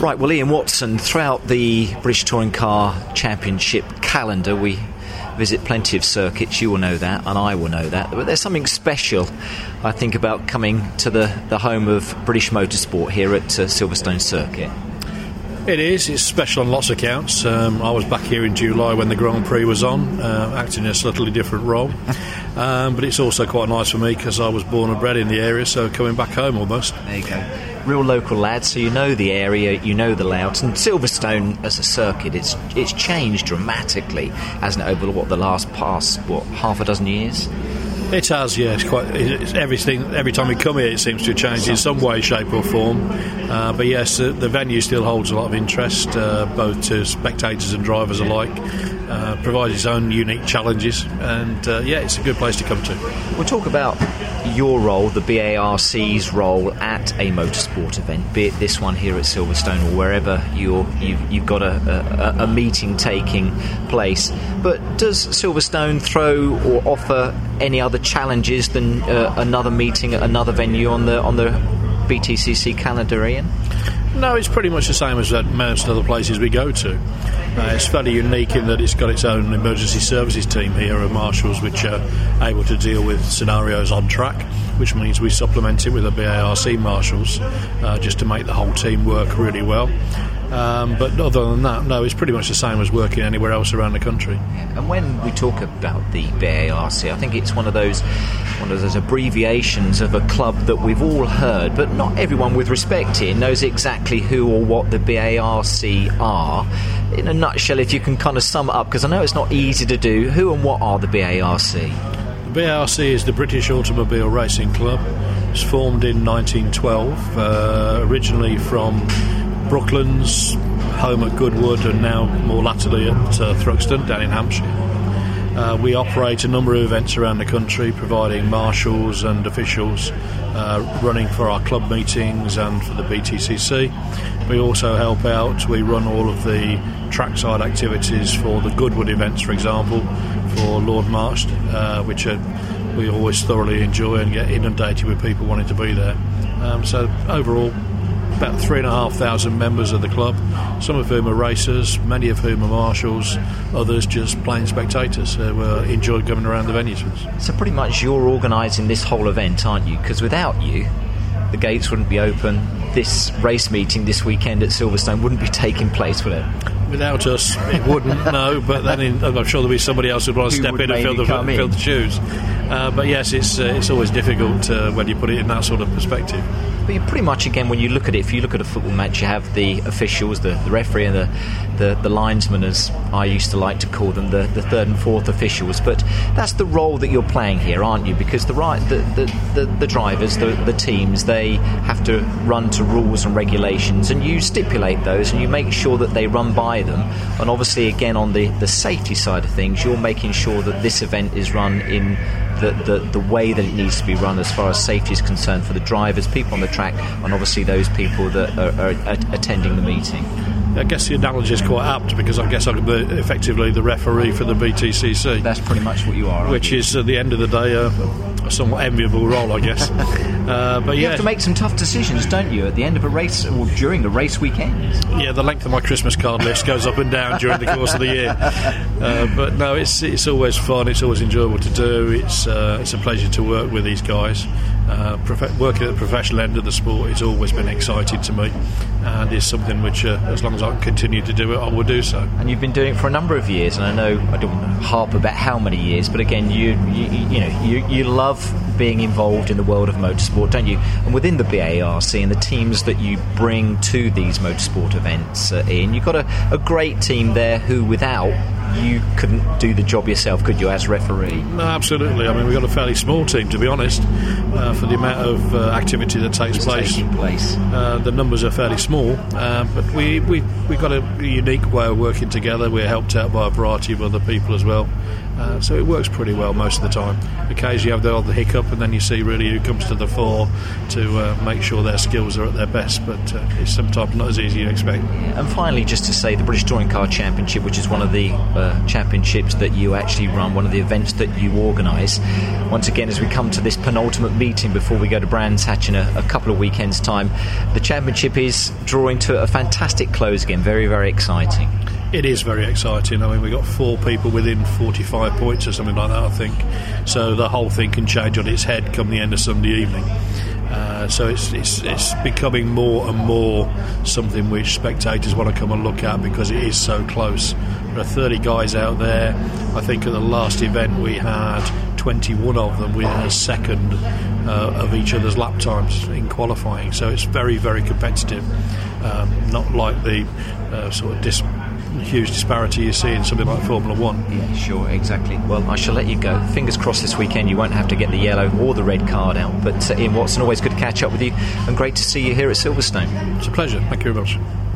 Right, well, Ian Watson, throughout the British Touring Car Championship calendar, we visit plenty of circuits. You will know that, and I will know that. But there's something special, I think, about coming to the, the home of British motorsport here at uh, Silverstone Circuit. It is. It's special on lots of counts. Um, I was back here in July when the Grand Prix was on, uh, acting in a slightly different role. Um, but it's also quite nice for me because I was born and bred in the area, so coming back home almost. There you go. Real local lad, so you know the area, you know the layouts. And Silverstone as a circuit, it's it's changed dramatically, hasn't it, over what the last past what half a dozen years? It has, yeah. It's quite it's everything. Every time we come here, it seems to change in some way, shape, or form. Uh, but yes, the, the, venue still holds a lot of interest, uh, both to spectators and drivers alike. Uh, provides its own unique challenges, and uh, yeah, it's a good place to come to. We'll talk about your role, the BARC's role at a motorsport event, be it this one here at Silverstone or wherever you're, you've, you've got a, a, a meeting taking place. But does Silverstone throw or offer any other challenges than uh, another meeting at another venue on the on the BTCC calendar, Ian? No, it's pretty much the same as most other places we go to. Uh, it's fairly unique in that it's got its own emergency services team here at Marshals, which are able to deal with scenarios on track, which means we supplement it with the BARC Marshals uh, just to make the whole team work really well. Um, but other than that, no, it's pretty much the same as working anywhere else around the country. And when we talk about the BARC, I think it's one of those one of those abbreviations of a club that we've all heard, but not everyone with respect here knows exactly who or what the BARC are. In a nutshell, if you can kind of sum it up, because I know it's not easy to do, who and what are the BARC? The BARC is the British Automobile Racing Club. It was formed in 1912, uh, originally from Brooklands, home at Goodwood, and now more latterly at uh, Thruxton down in Hampshire. Uh, we operate a number of events around the country, providing marshals and officials uh, running for our club meetings and for the BTCC. We also help out, we run all of the trackside activities for the Goodwood events, for example, for Lord March, uh, which are, we always thoroughly enjoy and get inundated with people wanting to be there. Um, so, overall, about three and a half thousand members of the club, some of whom are racers, many of whom are marshals, others just plain spectators who uh, enjoy coming around the venues. So, pretty much you're organising this whole event, aren't you? Because without you, the gates wouldn't be open. This race meeting this weekend at Silverstone wouldn't be taking place, would it? Without us, it wouldn't. no, but then in, I'm sure there'll be somebody else who'd want to Who step in and fill the, fill the shoes. Uh, but yes, it's uh, it's always difficult uh, when you put it in that sort of perspective. But you pretty much again when you look at it, if you look at a football match, you have the officials, the, the referee, and the, the the linesmen, as I used to like to call them, the, the third and fourth officials. But that's the role that you're playing here, aren't you? Because the right the the, the, the drivers, the, the teams, they have to run to rules and regulations, and you stipulate those, and you make sure that they run by them. And obviously, again on the the safety side of things, you're making sure that this event is run in the, the, the way that it needs to be run as far as safety is concerned for the drivers, people on the track, and obviously those people that are, are, attending the meeting. I guess the analogy is quite apt because I guess I'm effectively the referee for the BTCC. That's pretty much what you are. Which is, at the end of the day, a, a somewhat enviable role, I guess. uh, but you yeah. have to make some tough decisions, don't you, at the end of a race or during a race weekend? Yeah, the length of my Christmas card list goes up and down during the course of the year. Uh, but no, it's it's always fun. It's always enjoyable to do. It's uh, it's a pleasure to work with these guys. Uh, prof- working at the professional end of the sport, it's always been exciting to me, and is something which, uh, as long as I continue to do it, I will do so. And you've been doing it for a number of years, and I know I don't harp about how many years, but again, you you, you know you, you love being involved in the world of motorsport, don't you? And within the BARC and the teams that you bring to these motorsport events, uh, Ian, you've got a, a great team there who, without you couldn't do the job yourself, could you, as referee? No, absolutely. I mean, we've got a fairly small team, to be honest, uh, for the amount of uh, activity that takes place. place. Uh, the numbers are fairly small, uh, but we, we, we've got a unique way of working together. We're helped out by a variety of other people as well. Uh, so it works pretty well most of the time. Occasionally you have the odd hiccup, and then you see really who comes to the fore to uh, make sure their skills are at their best. But uh, it's sometimes not as easy as you expect. And finally, just to say, the British Touring Car Championship, which is one of the championships that you actually run, one of the events that you organise. Once again, as we come to this penultimate meeting before we go to Brands Hatch in a, a couple of weekends' time, the championship is drawing to a fantastic close again. Very, very exciting. It is very exciting. I mean, we've got four people within 45 points or something like that, I think. So the whole thing can change on its head come the end of Sunday evening. Uh, so it's, it's, it's becoming more and more something which spectators want to come and look at because it is so close. There are 30 guys out there. I think at the last event we had 21 of them within a second uh, of each other's lap times in qualifying. So it's very, very competitive. Um, not like the uh, sort of dis- huge disparity you see in something like Formula One. Yeah, sure, exactly. Well, I shall let you go. Fingers crossed this weekend you won't have to get the yellow or the red card out. But uh, Ian Watson, always good to catch up with you and great to see you here at Silverstone. It's a pleasure. Thank you very much.